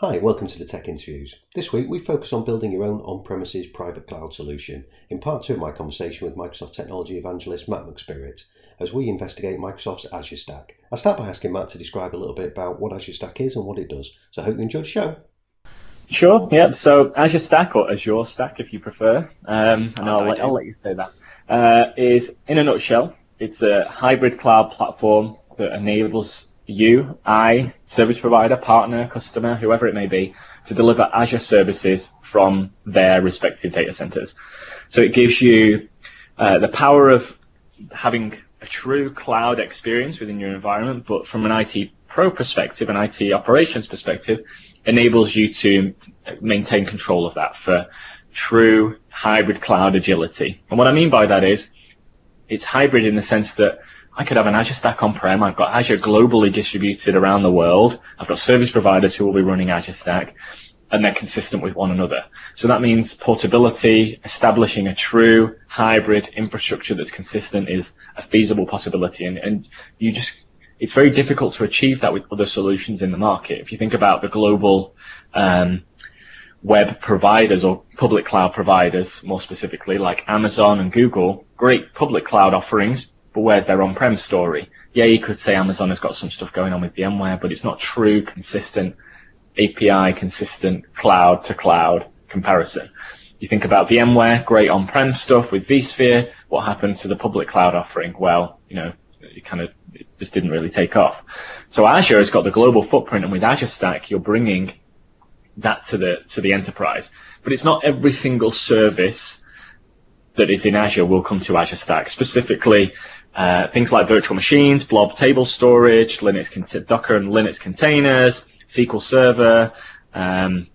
Hi, welcome to the Tech Interviews. This week we focus on building your own on premises private cloud solution. In part two of my conversation with Microsoft technology evangelist Matt McSpirit, as we investigate Microsoft's Azure Stack. I start by asking Matt to describe a little bit about what Azure Stack is and what it does. So I hope you enjoyed the show. Sure, yeah. So Azure Stack, or Azure Stack if you prefer, um, and I'll, let, I'll let you say that, uh, is in a nutshell, it's a hybrid cloud platform that enables you, I, service provider, partner, customer, whoever it may be, to deliver Azure services from their respective data centers. So it gives you uh, the power of having a true cloud experience within your environment, but from an IT pro perspective, an IT operations perspective, enables you to maintain control of that for true hybrid cloud agility. And what I mean by that is it's hybrid in the sense that I could have an Azure Stack on-prem. I've got Azure globally distributed around the world. I've got service providers who will be running Azure Stack and they're consistent with one another. So that means portability, establishing a true hybrid infrastructure that's consistent is a feasible possibility. And, and you just, it's very difficult to achieve that with other solutions in the market. If you think about the global, um, web providers or public cloud providers, more specifically, like Amazon and Google, great public cloud offerings, but where's their on-prem story? Yeah, you could say Amazon has got some stuff going on with VMware, but it's not true, consistent API, consistent cloud to cloud comparison. You think about VMware, great on-prem stuff with vSphere. What happened to the public cloud offering? Well, you know, it kind of it just didn't really take off. So Azure has got the global footprint, and with Azure Stack, you're bringing that to the to the enterprise. But it's not every single service that is in Azure will come to Azure Stack. Specifically, uh, things like virtual machines, blob table storage, Linux Docker and Linux containers, SQL Server, um,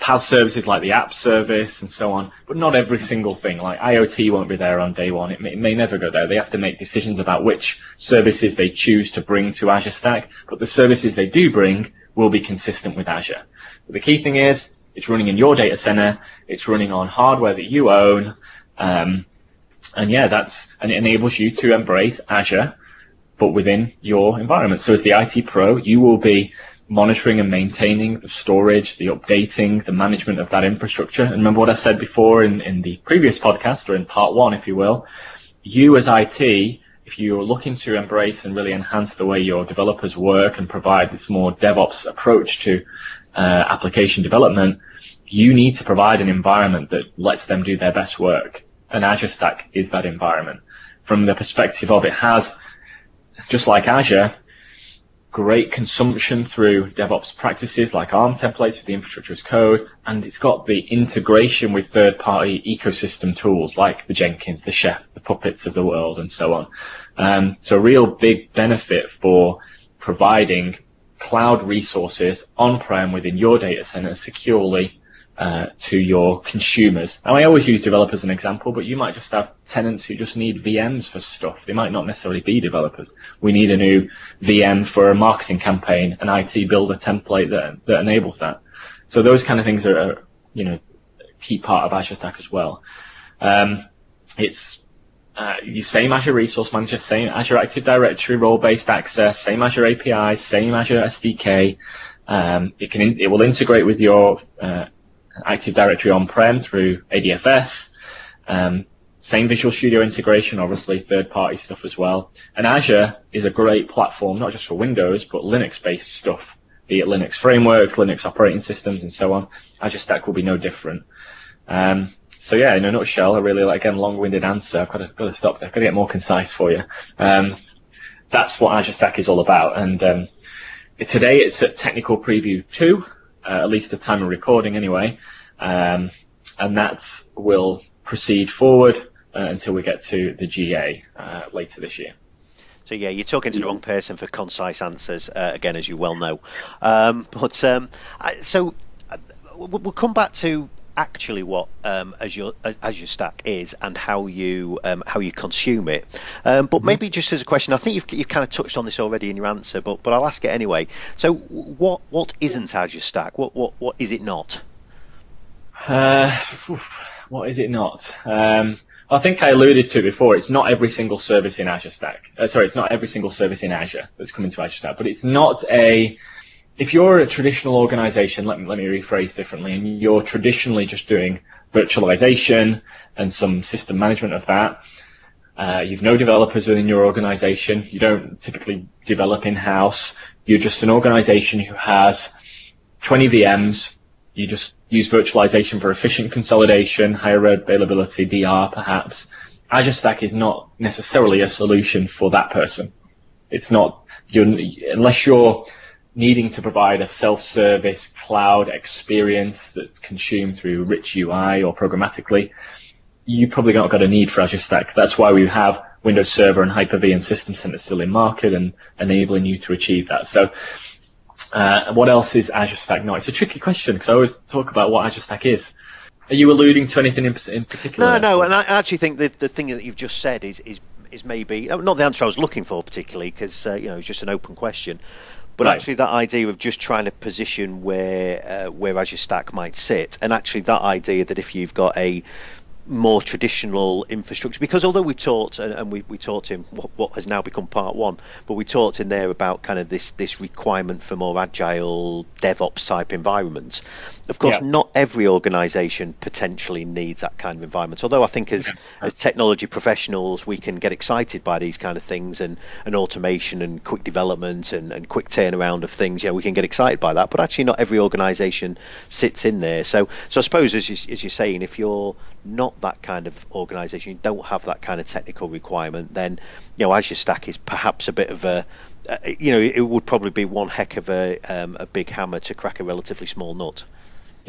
PaaS services like the app service and so on, but not every single thing. Like IoT won't be there on day one. It may, it may, never go there. They have to make decisions about which services they choose to bring to Azure Stack, but the services they do bring will be consistent with Azure. But the key thing is it's running in your data center. It's running on hardware that you own. Um, and yeah, that's and it enables you to embrace Azure, but within your environment. So as the IT pro, you will be monitoring and maintaining the storage, the updating, the management of that infrastructure. And remember what I said before in, in the previous podcast or in part one, if you will, you as IT, if you're looking to embrace and really enhance the way your developers work and provide this more DevOps approach to uh, application development, you need to provide an environment that lets them do their best work an Azure Stack is that environment. From the perspective of it has, just like Azure, great consumption through DevOps practices like ARM templates for the infrastructure as code, and it's got the integration with third-party ecosystem tools like the Jenkins, the Chef, the Puppets of the world, and so on. Um, so a real big benefit for providing cloud resources on-prem within your data center securely uh, to your consumers. Now, I always use developers as an example, but you might just have tenants who just need VMs for stuff. They might not necessarily be developers. We need a new VM for a marketing campaign, an IT builder template that, that enables that. So those kind of things are, you know, key part of Azure Stack as well. Um, it's uh, you same Azure Resource Manager, same Azure Active Directory, role-based access, same Azure API, same Azure SDK. Um, it can it will integrate with your uh, Active Directory on-prem through ADFS. Um, same Visual Studio integration, obviously third-party stuff as well. And Azure is a great platform, not just for Windows, but Linux-based stuff, be it Linux frameworks, Linux operating systems, and so on. Azure Stack will be no different. Um, so yeah, in a nutshell, a really, again, long-winded answer. I've got to, got to stop there. I've got to get more concise for you. Um, that's what Azure Stack is all about. And um, today it's at Technical Preview 2 uh, at least the time of recording anyway. Um, and that will proceed forward uh, until we get to the GA uh, later this year. So yeah, you're talking to the wrong person for concise answers uh, again, as you well know. Um, but um, so uh, we'll come back to actually what um, Azure Azure Stack is and how you um, how you consume it. Um, but mm-hmm. maybe just as a question, I think you've, you've kind of touched on this already in your answer, but but I'll ask it anyway. So what what isn't Azure Stack? What what what is it not? Uh, what is it not? Um, I think I alluded to it before. It's not every single service in Azure Stack. Uh, sorry, it's not every single service in Azure that's coming to Azure Stack, but it's not a if you're a traditional organization, let me, let me rephrase differently, and you're traditionally just doing virtualization and some system management of that, uh, you've no developers within your organization, you don't typically develop in-house, you're just an organization who has 20 VMs, you just use virtualization for efficient consolidation, higher availability, DR perhaps. Azure Stack is not necessarily a solution for that person. It's not, you're, unless you're needing to provide a self-service cloud experience that's consumed through rich UI or programmatically, you probably not got a need for Azure Stack. That's why we have Windows Server and Hyper-V and System Center still in market and enabling you to achieve that. So, uh, what else is Azure Stack not? It's a tricky question because I always talk about what Azure Stack is. Are you alluding to anything in, in particular? No, no, and I actually think the the thing that you've just said is is is maybe not the answer I was looking for particularly because uh, you know it's just an open question. But right. actually, that idea of just trying to position where uh, where Azure Stack might sit, and actually that idea that if you've got a more traditional infrastructure because although we talked and, we, we talked in what, what, has now become part one but we talked in there about kind of this this requirement for more agile DevOps type environment of course, yeah. not every organisation potentially needs that kind of environment. Although I think as, as technology professionals, we can get excited by these kind of things and, and automation and quick development and, and quick turnaround of things. Yeah, we can get excited by that. But actually, not every organisation sits in there. So, so I suppose as, you, as you're saying, if you're not that kind of organisation, you don't have that kind of technical requirement, then you know Azure Stack is perhaps a bit of a uh, you know, it would probably be one heck of a um, a big hammer to crack a relatively small nut.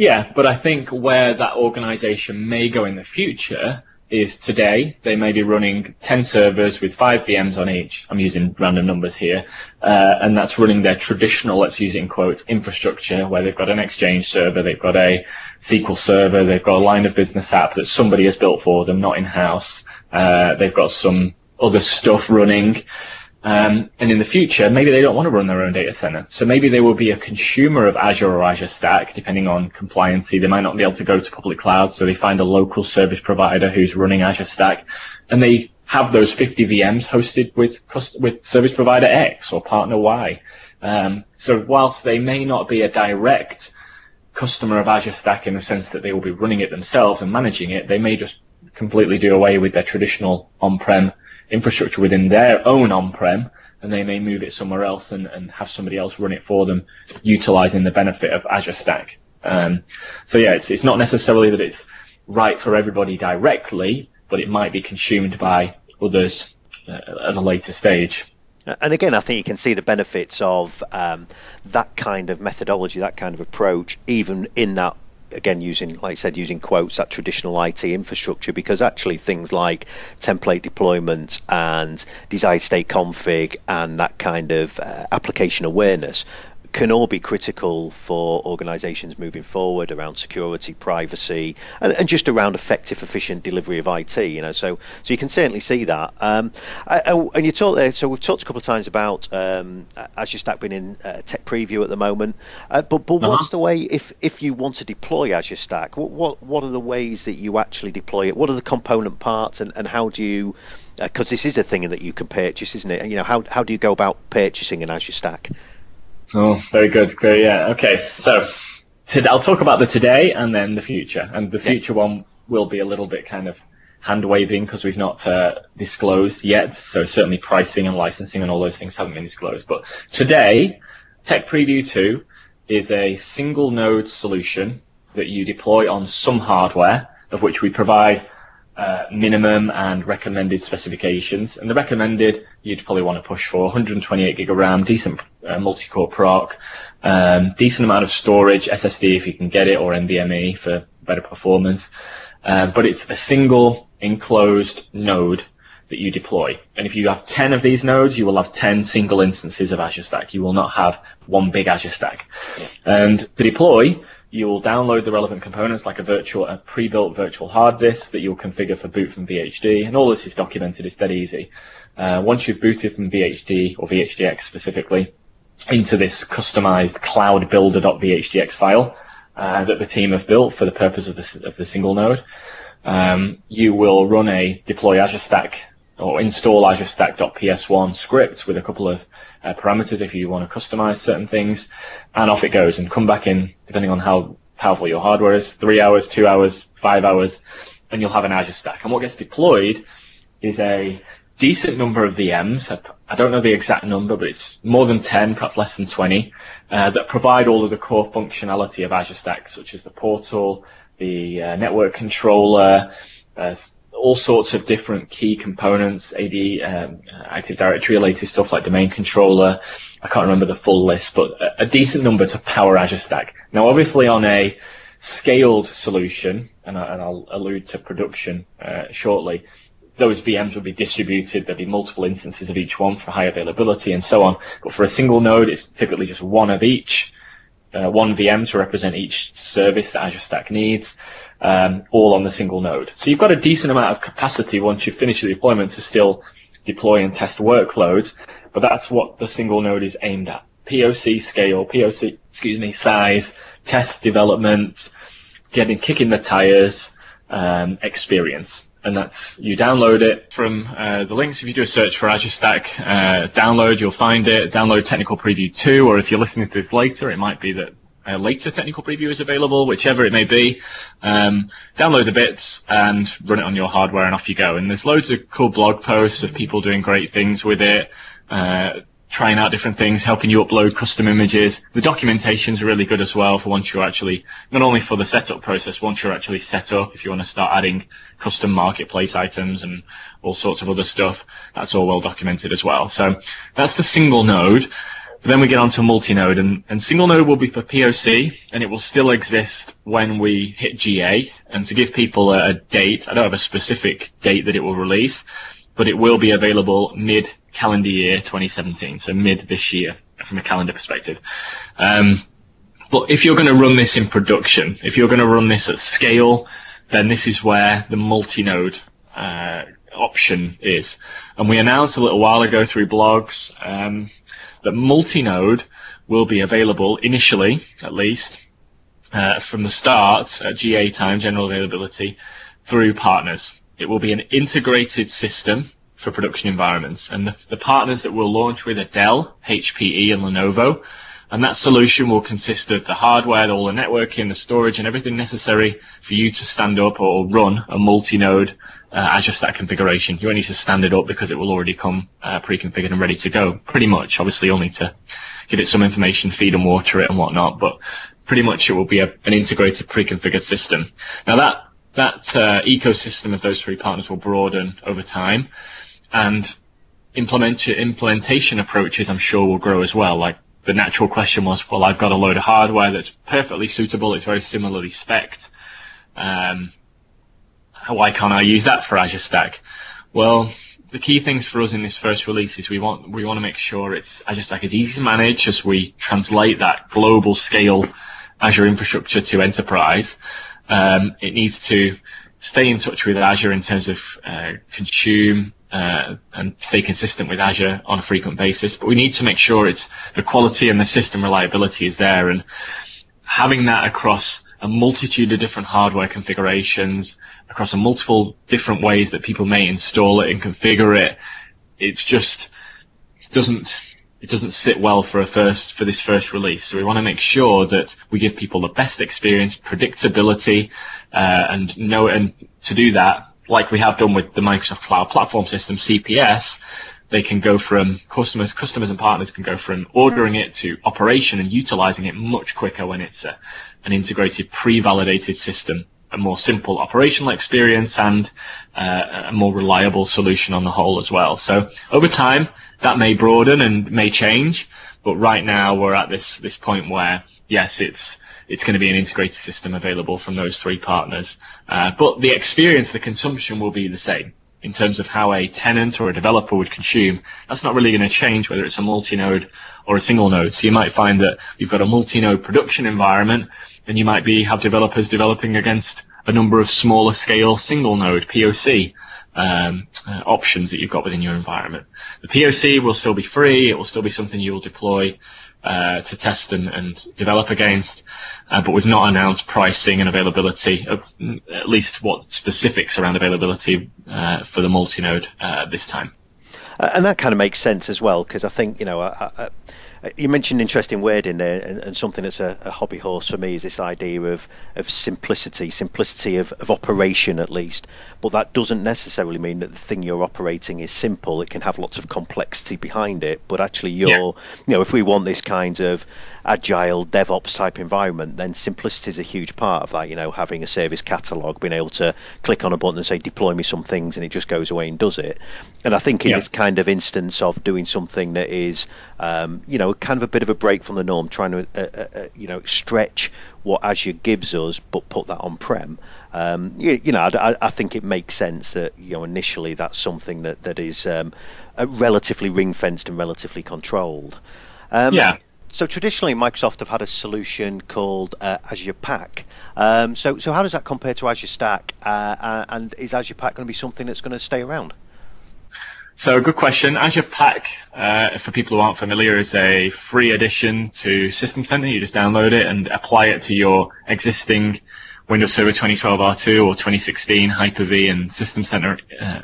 Yeah, but I think where that organization may go in the future is today they may be running 10 servers with 5 VMs on each. I'm using random numbers here. Uh, and that's running their traditional, let's use it in quotes, infrastructure where they've got an Exchange server, they've got a SQL server, they've got a line of business app that somebody has built for them, not in-house. Uh, they've got some other stuff running. Um, and in the future, maybe they don't want to run their own data center. So maybe they will be a consumer of Azure or Azure Stack, depending on compliancy. They might not be able to go to public clouds, so they find a local service provider who's running Azure Stack, and they have those 50 VMs hosted with with service provider X or partner Y. Um, so whilst they may not be a direct customer of Azure Stack in the sense that they will be running it themselves and managing it, they may just completely do away with their traditional on-prem infrastructure within their own on-prem and they may move it somewhere else and, and have somebody else run it for them, utilizing the benefit of Azure Stack. Um, so yeah, it's, it's not necessarily that it's right for everybody directly, but it might be consumed by others uh, at a later stage. And again, I think you can see the benefits of um, that kind of methodology, that kind of approach, even in that again using like I said using quotes that traditional IT infrastructure because actually things like template deployment and desired state config and that kind of uh, application awareness can all be critical for organizations moving forward around security, privacy, and, and, just around effective, efficient delivery of IT. You know, so so you can certainly see that. Um, and you talked there. So we've talked a couple of times about um, Azure Stack being in uh, tech preview at the moment. Uh, but but uh-huh. what's the way if if you want to deploy Azure Stack? What what what are the ways that you actually deploy it? What are the component parts, and, and how do you because uh, this is a thing that you can purchase, isn't it? You know, how how do you go about purchasing an Azure Stack? Oh, very good. Very, yeah. Okay. So to, I'll talk about the today and then the future. And the future one will be a little bit kind of hand waving because we've not uh, disclosed yet. So certainly pricing and licensing and all those things haven't been disclosed. But today, Tech Preview 2 is a single node solution that you deploy on some hardware of which we provide uh, minimum and recommended specifications. And the recommended, you'd probably want to push for 128 gig of RAM, decent uh, multi-core proc, um, decent amount of storage, SSD if you can get it, or NVMe for better performance. Uh, but it's a single enclosed node that you deploy. And if you have 10 of these nodes, you will have 10 single instances of Azure Stack. You will not have one big Azure Stack. And to deploy, you will download the relevant components like a virtual, a pre-built virtual hard disk that you'll configure for boot from VHD, and all this is documented. It's dead easy. Uh, once you've booted from VHD or VHDX specifically into this customized cloud builder.vhdx file uh, that the team have built for the purpose of the, of the single node, um, you will run a deploy Azure Stack or install Azure Stack.ps1 script with a couple of uh, parameters if you want to customize certain things, and off it goes and come back in depending on how powerful your hardware is, three hours, two hours, five hours, and you'll have an Azure Stack. And what gets deployed is a decent number of VMs. I don't know the exact number, but it's more than 10, perhaps less than 20, uh, that provide all of the core functionality of Azure Stack, such as the portal, the uh, network controller, uh, all sorts of different key components, AD, um, Active Directory related stuff like domain controller. I can't remember the full list, but a, a decent number to power Azure Stack. Now, obviously on a scaled solution, and, I, will allude to production uh, shortly, those VMs will be distributed. There'll be multiple instances of each one for high availability and so on. But for a single node, it's typically just one of each, uh, one VM to represent each service that Azure Stack needs, um, all on the single node. So you've got a decent amount of capacity once you finish the deployment to still deploy and test workloads, but that's what the single node is aimed at. POC scale, POC, excuse me, size, test development, getting, kicking the tires, um, experience and that's you download it from uh, the links. If you do a search for Azure Stack uh, download, you'll find it. Download Technical Preview 2, or if you're listening to this later, it might be that a later Technical Preview is available, whichever it may be. Um, download the bits and run it on your hardware, and off you go. And there's loads of cool blog posts of people doing great things with it. Uh, trying out different things, helping you upload custom images. The documentation is really good as well for once you're actually, not only for the setup process, once you're actually set up, if you want to start adding custom marketplace items and all sorts of other stuff, that's all well documented as well. So that's the single node. Then we get on to multi-node and, and single node will be for POC and it will still exist when we hit GA. And to give people a, a date, I don't have a specific date that it will release, but it will be available mid calendar year 2017, so mid this year from a calendar perspective. Um, but if you're going to run this in production, if you're going to run this at scale, then this is where the multi-node uh, option is. And we announced a little while ago through blogs um, that multi-node will be available initially, at least, uh, from the start at GA time, general availability, through partners. It will be an integrated system for production environments. And the, the partners that we'll launch with are Dell, HPE, and Lenovo. And that solution will consist of the hardware, all the networking, the storage, and everything necessary for you to stand up or run a multi-node uh, Azure Stack configuration. You won't need to stand it up because it will already come uh, pre-configured and ready to go. Pretty much. Obviously, you'll need to give it some information, feed and water it and whatnot, but pretty much it will be a, an integrated pre-configured system. Now that that uh, ecosystem of those three partners will broaden over time and implement, implementation approaches I'm sure will grow as well. Like the natural question was, well, I've got a load of hardware that's perfectly suitable. It's very similarly spec'd. Um, why can't I use that for Azure Stack? Well, the key things for us in this first release is we want we want to make sure it's Azure Stack is easy to manage as we translate that global scale Azure infrastructure to enterprise. Um, it needs to stay in touch with Azure in terms of uh, consume uh, and stay consistent with Azure on a frequent basis. But we need to make sure it's the quality and the system reliability is there, and having that across a multitude of different hardware configurations, across a multiple different ways that people may install it and configure it, it's just doesn't it doesn't sit well for a first for this first release. So we want to make sure that we give people the best experience, predictability, uh, and know and to do that like we have done with the Microsoft Cloud Platform System, CPS, they can go from customers, customers and partners can go from ordering it to operation and utilizing it much quicker when it's a, an integrated pre-validated system, a more simple operational experience and uh, a more reliable solution on the whole as well. So over time, that may broaden and may change, but right now we're at this, this point where yes, it's, it's going to be an integrated system available from those three partners. Uh, but the experience, the consumption will be the same in terms of how a tenant or a developer would consume. That's not really going to change whether it's a multi-node or a single node. So you might find that you've got a multi-node production environment and you might be have developers developing against a number of smaller scale single node POC um, uh, options that you've got within your environment. The POC will still be free. It will still be something you will deploy uh, to test and, and develop against, uh, but we've not announced pricing and availability of at least what specifics around availability uh, for the multi-node uh, this time. and that kind of makes sense as well because I think you know I, I, you mentioned an interesting word in there, and, and something that's a, a, hobby horse for me is this idea of, of simplicity, simplicity of, of operation at least. But that doesn't necessarily mean that the thing you're operating is simple. It can have lots of complexity behind it. But actually, you're, yeah. you know, if we want this kind of agile DevOps type environment, then simplicity is a huge part of that. You know, having a service catalog, being able to click on a button and say deploy me some things, and it just goes away and does it. And I think in yeah. this kind of instance of doing something that is, um, you know, kind of a bit of a break from the norm, trying to, uh, uh, uh you know, stretch what Azure gives us, but put that on prem. Um, you, you, know, I, I, think it makes sense that you know initially that's something that that is um, relatively ring fenced and relatively controlled. Um, yeah so traditionally, Microsoft have had a solution called uh, Azure Pack. Um, so, so how does that compare to Azure Stack? Uh, uh and is Azure Pack going to be something that's going to stay around? So, good question. Azure Pack, uh, for people who aren't familiar, is a free addition to System Center. You just download it and apply it to your existing Windows Server 2012 R2 or 2016 Hyper-V and System Center uh,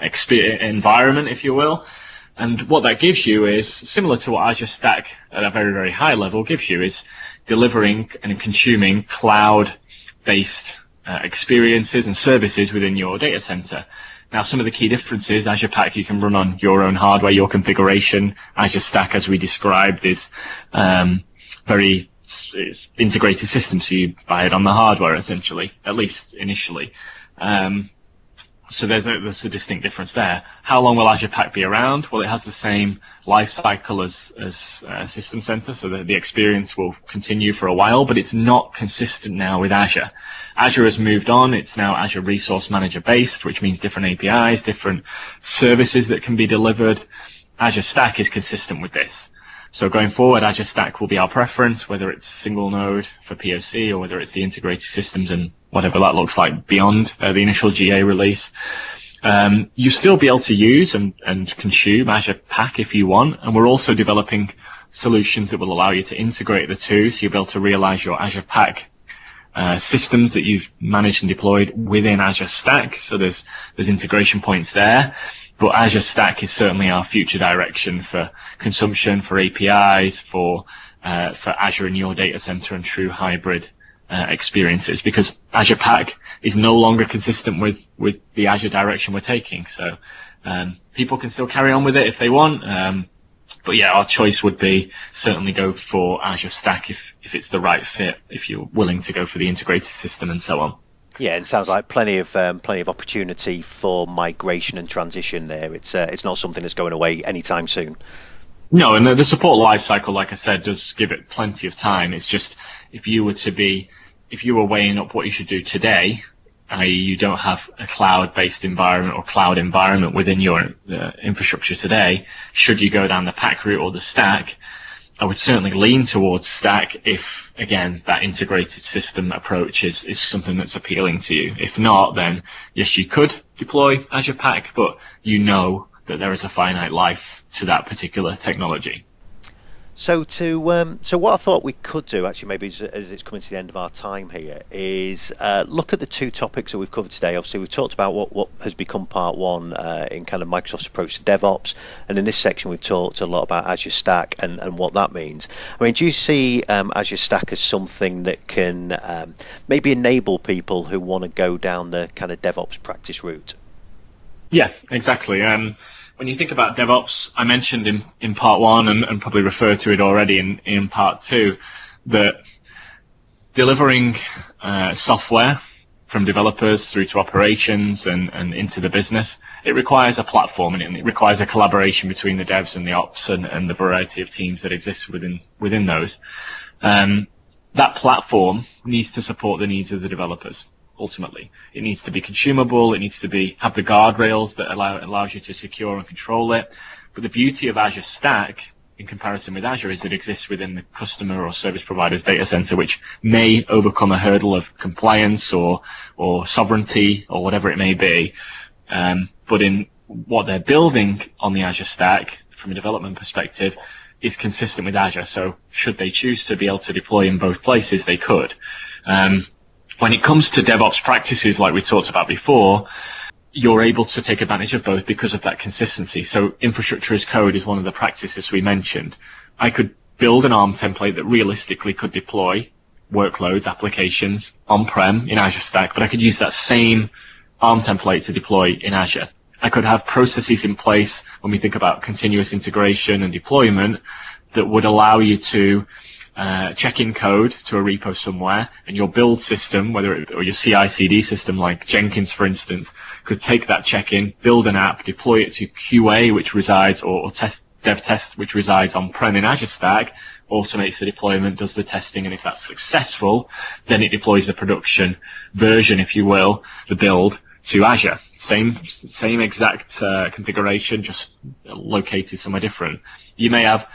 environment, if you will. And what that gives you is similar to what Azure Stack at a very, very high level gives you is delivering and consuming cloud-based uh, experiences and services within your data center. Now, some of the key differences, Azure Pack, you can run on your own hardware, your configuration. Azure Stack, as we described, is um, very integrated system, so you buy it on the hardware essentially, at least initially. Um, so there's a, there's a distinct difference there. How long will Azure Pack be around? Well, it has the same life cycle as, as uh, System Center, so the, the experience will continue for a while, but it's not consistent now with Azure. Azure has moved on. It's now Azure Resource Manager based, which means different APIs, different services that can be delivered. Azure Stack is consistent with this. So going forward, Azure Stack will be our preference, whether it's single node for POC or whether it's the integrated systems and whatever that looks like beyond uh, the initial GA release. Um, you still be able to use and, and consume Azure Pack if you want, and we're also developing solutions that will allow you to integrate the two, so you'll be able to realize your Azure Pack uh, systems that you've managed and deployed within Azure Stack. So there's there's integration points there. But Azure Stack is certainly our future direction for consumption, for APIs, for uh, for Azure in your data center and true hybrid uh, experiences because Azure Pack is no longer consistent with, with the Azure direction we're taking. So um, people can still carry on with it if they want. Um, but yeah, our choice would be certainly go for Azure Stack if, if it's the right fit, if you're willing to go for the integrated system and so on. Yeah, it sounds like plenty of um, plenty of opportunity for migration and transition there. It's uh, it's not something that's going away anytime soon. No, and the, the support lifecycle, like I said, does give it plenty of time. It's just if you were to be if you were weighing up what you should do today, i.e., you don't have a cloud-based environment or cloud environment within your uh, infrastructure today, should you go down the pack route or the stack? I would certainly lean towards Stack if, again, that integrated system approach is, is something that's appealing to you. If not, then yes, you could deploy Azure Pack, but you know that there is a finite life to that particular technology. So to um, so what I thought we could do actually maybe as, as, it's coming to the end of our time here is uh, look at the two topics that we've covered today. Obviously we've talked about what, what has become part one uh, in kind of Microsoft's approach to DevOps, and in this section we've talked a lot about Azure Stack and, and what that means. I mean, do you see um, Azure Stack as something that can um, maybe enable people who want to go down the kind of DevOps practice route? Yeah, exactly. Um, when you think about DevOps, I mentioned in, in part one and, and probably referred to it already in, in part two that delivering uh, software from developers through to operations and, and into the business, it requires a platform and it requires a collaboration between the devs and the ops and, and the variety of teams that exist within within those. Um, that platform needs to support the needs of the developers ultimately. It needs to be consumable. It needs to be have the guardrails that allow allows you to secure and control it. But the beauty of Azure Stack in comparison with Azure is it exists within the customer or service provider's data center, which may overcome a hurdle of compliance or or sovereignty or whatever it may be. Um, but in what they're building on the Azure Stack from a development perspective is consistent with Azure. So should they choose to be able to deploy in both places, they could. Um, when it comes to DevOps practices, like we talked about before, you're able to take advantage of both because of that consistency. So infrastructure as code is one of the practices we mentioned. I could build an ARM template that realistically could deploy workloads, applications on-prem in Azure Stack, but I could use that same ARM template to deploy in Azure. I could have processes in place when we think about continuous integration and deployment that would allow you to uh, check in code to a repo somewhere, and your build system, whether it, or your CI/CD system like Jenkins, for instance, could take that check-in, build an app, deploy it to QA, which resides, or, or test dev test, which resides on-prem in Azure Stack, automates the deployment, does the testing, and if that's successful, then it deploys the production version, if you will, the build to Azure. Same same exact uh, configuration, just located somewhere different. You may have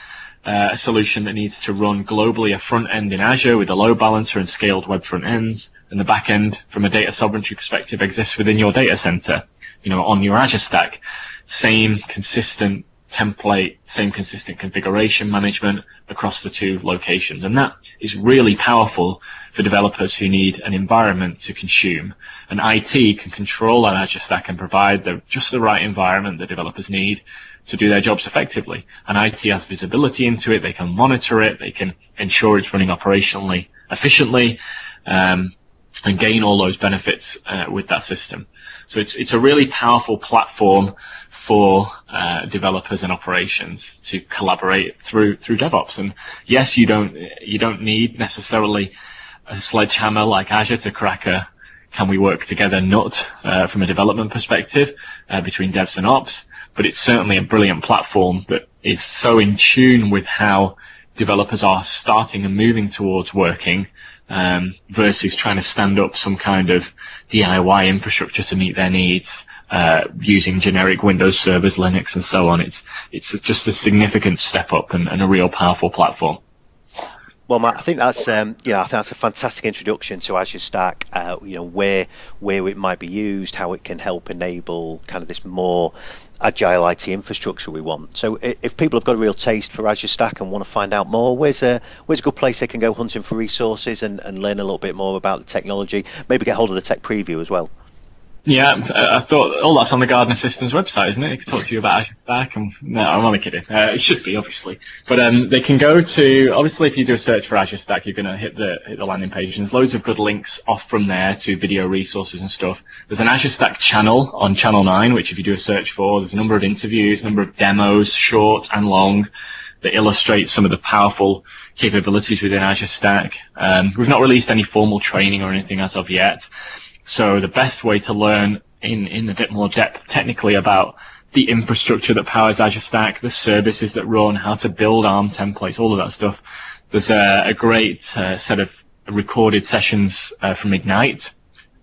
uh, a solution that needs to run globally a front end in Azure with a load balancer and scaled web front ends, and the back end, from a data sovereignty perspective, exists within your data center, you know, on your Azure stack. Same consistent template, same consistent configuration management across the two locations. And that is really powerful for developers who need an environment to consume. And IT can control that Azure Stack and provide the, just the right environment that developers need to do their jobs effectively. And IT has visibility into it. They can monitor it. They can ensure it's running operationally efficiently, um, and gain all those benefits uh, with that system. So it's it's a really powerful platform for uh, developers and operations to collaborate through through DevOps. And yes, you don't you don't need necessarily a sledgehammer like Azure to crack a can we work together nut uh, from a development perspective uh, between devs and ops, but it's certainly a brilliant platform that is so in tune with how developers are starting and moving towards working um, versus trying to stand up some kind of DIY infrastructure to meet their needs uh, using generic Windows servers, Linux, and so on. It's it's just a significant step up and, and a real powerful platform. Well, Matt, I think that's um, you know I think that's a fantastic introduction to Azure Stack. Uh, you know where where it might be used, how it can help enable kind of this more agile IT infrastructure we want. So if people have got a real taste for Azure Stack and want to find out more, where's a where's a good place they can go hunting for resources and, and learn a little bit more about the technology? Maybe get hold of the tech preview as well. Yeah, I thought all that's on the Gardner Systems website, isn't it? They can talk to you about Azure Stack. And, no, I'm only kidding. Uh, it should be, obviously. But um, they can go to, obviously, if you do a search for Azure Stack, you're going to hit the hit the landing page. And there's loads of good links off from there to video resources and stuff. There's an Azure Stack channel on Channel 9, which if you do a search for, there's a number of interviews, a number of demos, short and long, that illustrate some of the powerful capabilities within Azure Stack. Um, we've not released any formal training or anything as of yet. So the best way to learn in, in a bit more depth technically about the infrastructure that powers Azure Stack, the services that run, how to build ARM templates, all of that stuff. There's a, a great uh, set of recorded sessions uh, from Ignite,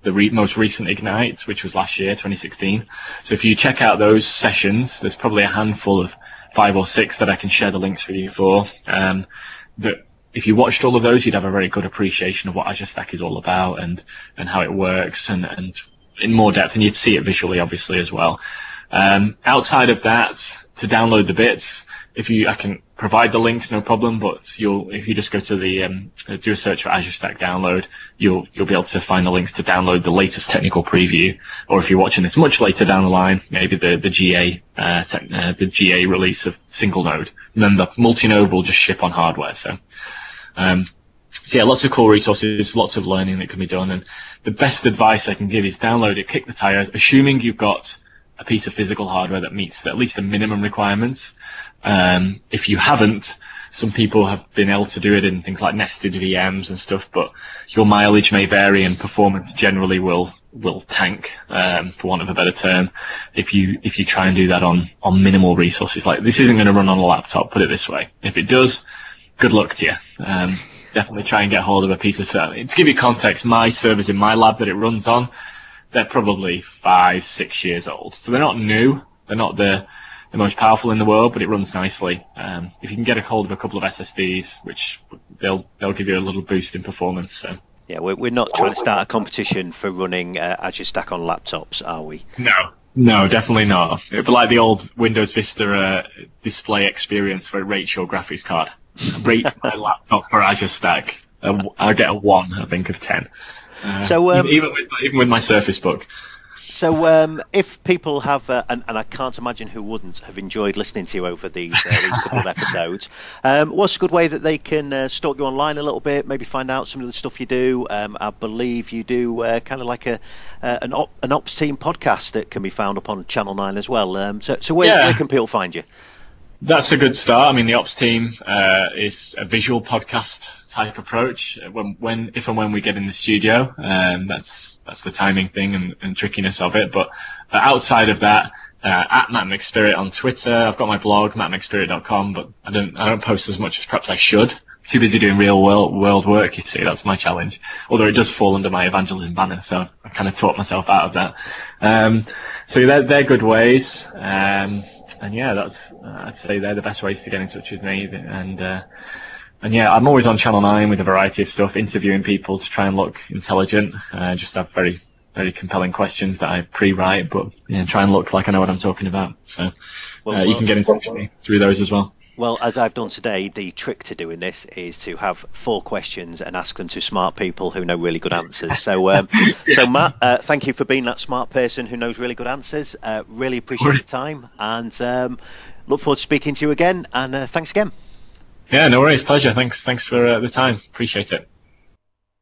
the re- most recent Ignite, which was last year, 2016. So if you check out those sessions, there's probably a handful of five or six that I can share the links with you for. Um, that if you watched all of those, you'd have a very good appreciation of what Azure Stack is all about and, and how it works and, and in more depth, and you'd see it visually, obviously, as well. Um, outside of that, to download the bits, if you, I can provide the links, no problem. But you'll, if you just go to the, um, do a search for Azure Stack download, you'll, you'll be able to find the links to download the latest technical preview. Or if you're watching this much later down the line, maybe the, the GA, uh, tech, uh, the GA release of single node. Then the multi-node will just ship on hardware. So, um, so yeah, lots of cool resources, lots of learning that can be done. And the best advice I can give is download it, kick the tires, assuming you've got a piece of physical hardware that meets at least the minimum requirements. Um, if you haven't, some people have been able to do it in things like nested VMs and stuff, but your mileage may vary and performance generally will will tank, um, for want of a better term, if you if you try and do that on on minimal resources. Like this isn't going to run on a laptop. Put it this way: if it does, good luck to you. Um, definitely try and get hold of a piece of server. To give you context, my servers in my lab that it runs on, they're probably five, six years old. So they're not new. They're not the, the most powerful in the world, but it runs nicely. Um, if you can get a hold of a couple of SSDs, which they'll, they'll give you a little boost in performance. So. Yeah, we're, we're not trying to start a competition for running uh, Azure Stack on laptops, are we? No, no, definitely not. It'd be like the old Windows Vista uh, display experience where it rates your graphics card. Rates my laptop for Azure Stack. I get a one, I think, of ten. Uh, so um, even with even with my Surface Book. So, um, if people have, uh, and, and, I can't imagine who wouldn't have enjoyed listening to you over these, uh, these couple of episodes, um, what's a good way that they can uh, stalk you online a little bit, maybe find out some of the stuff you do? Um, I believe you do uh, kind of like a uh, an, op, an ops team podcast that can be found up on Channel Nine as well. Um, so, so where, yeah. where can people find you? That's a good start. I mean, the ops team uh, is a visual podcast type approach. When, when, if and when we get in the studio, um, that's that's the timing thing and, and trickiness of it. But uh, outside of that, uh, at Matt McSpirit on Twitter, I've got my blog mattmcspirit.com, but I don't I don't post as much as perhaps I should. Too busy doing real world world work. You see, that's my challenge. Although it does fall under my evangelism banner, so I kind of taught myself out of that. Um, so they're, they're good ways. Um, and yeah, that's I'd say they're the best ways to get in touch with me. And uh, and yeah, I'm always on Channel Nine with a variety of stuff, interviewing people to try and look intelligent. Uh, just have very very compelling questions that I pre-write, but yeah, try and look like I know what I'm talking about. So uh, you can get in touch with me through those as well. Well, as I've done today, the trick to doing this is to have four questions and ask them to smart people who know really good answers. So, um, yeah. so Matt, uh, thank you for being that smart person who knows really good answers. Uh, really appreciate the time and um, look forward to speaking to you again. And uh, thanks again. Yeah, no worries, pleasure. Thanks, thanks for uh, the time. Appreciate it.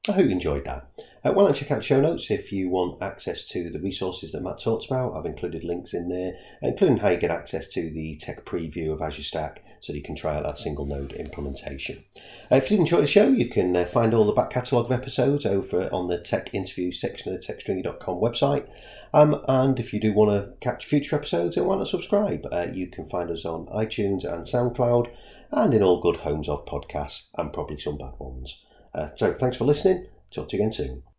I hope you enjoyed that. Uh, why don't check out show notes if you want access to the resources that Matt talks about. I've included links in there, including how you get access to the tech preview of Azure Stack so you can try out that single node implementation. Uh, if you did enjoy the show, you can uh, find all the back catalogue of episodes over on the tech interview section of the techstringy.com website. Um, and if you do want to catch future episodes and want to subscribe, uh, you can find us on iTunes and SoundCloud and in all good homes of podcasts and probably some bad ones. Uh, so thanks for listening. Talk to you again soon.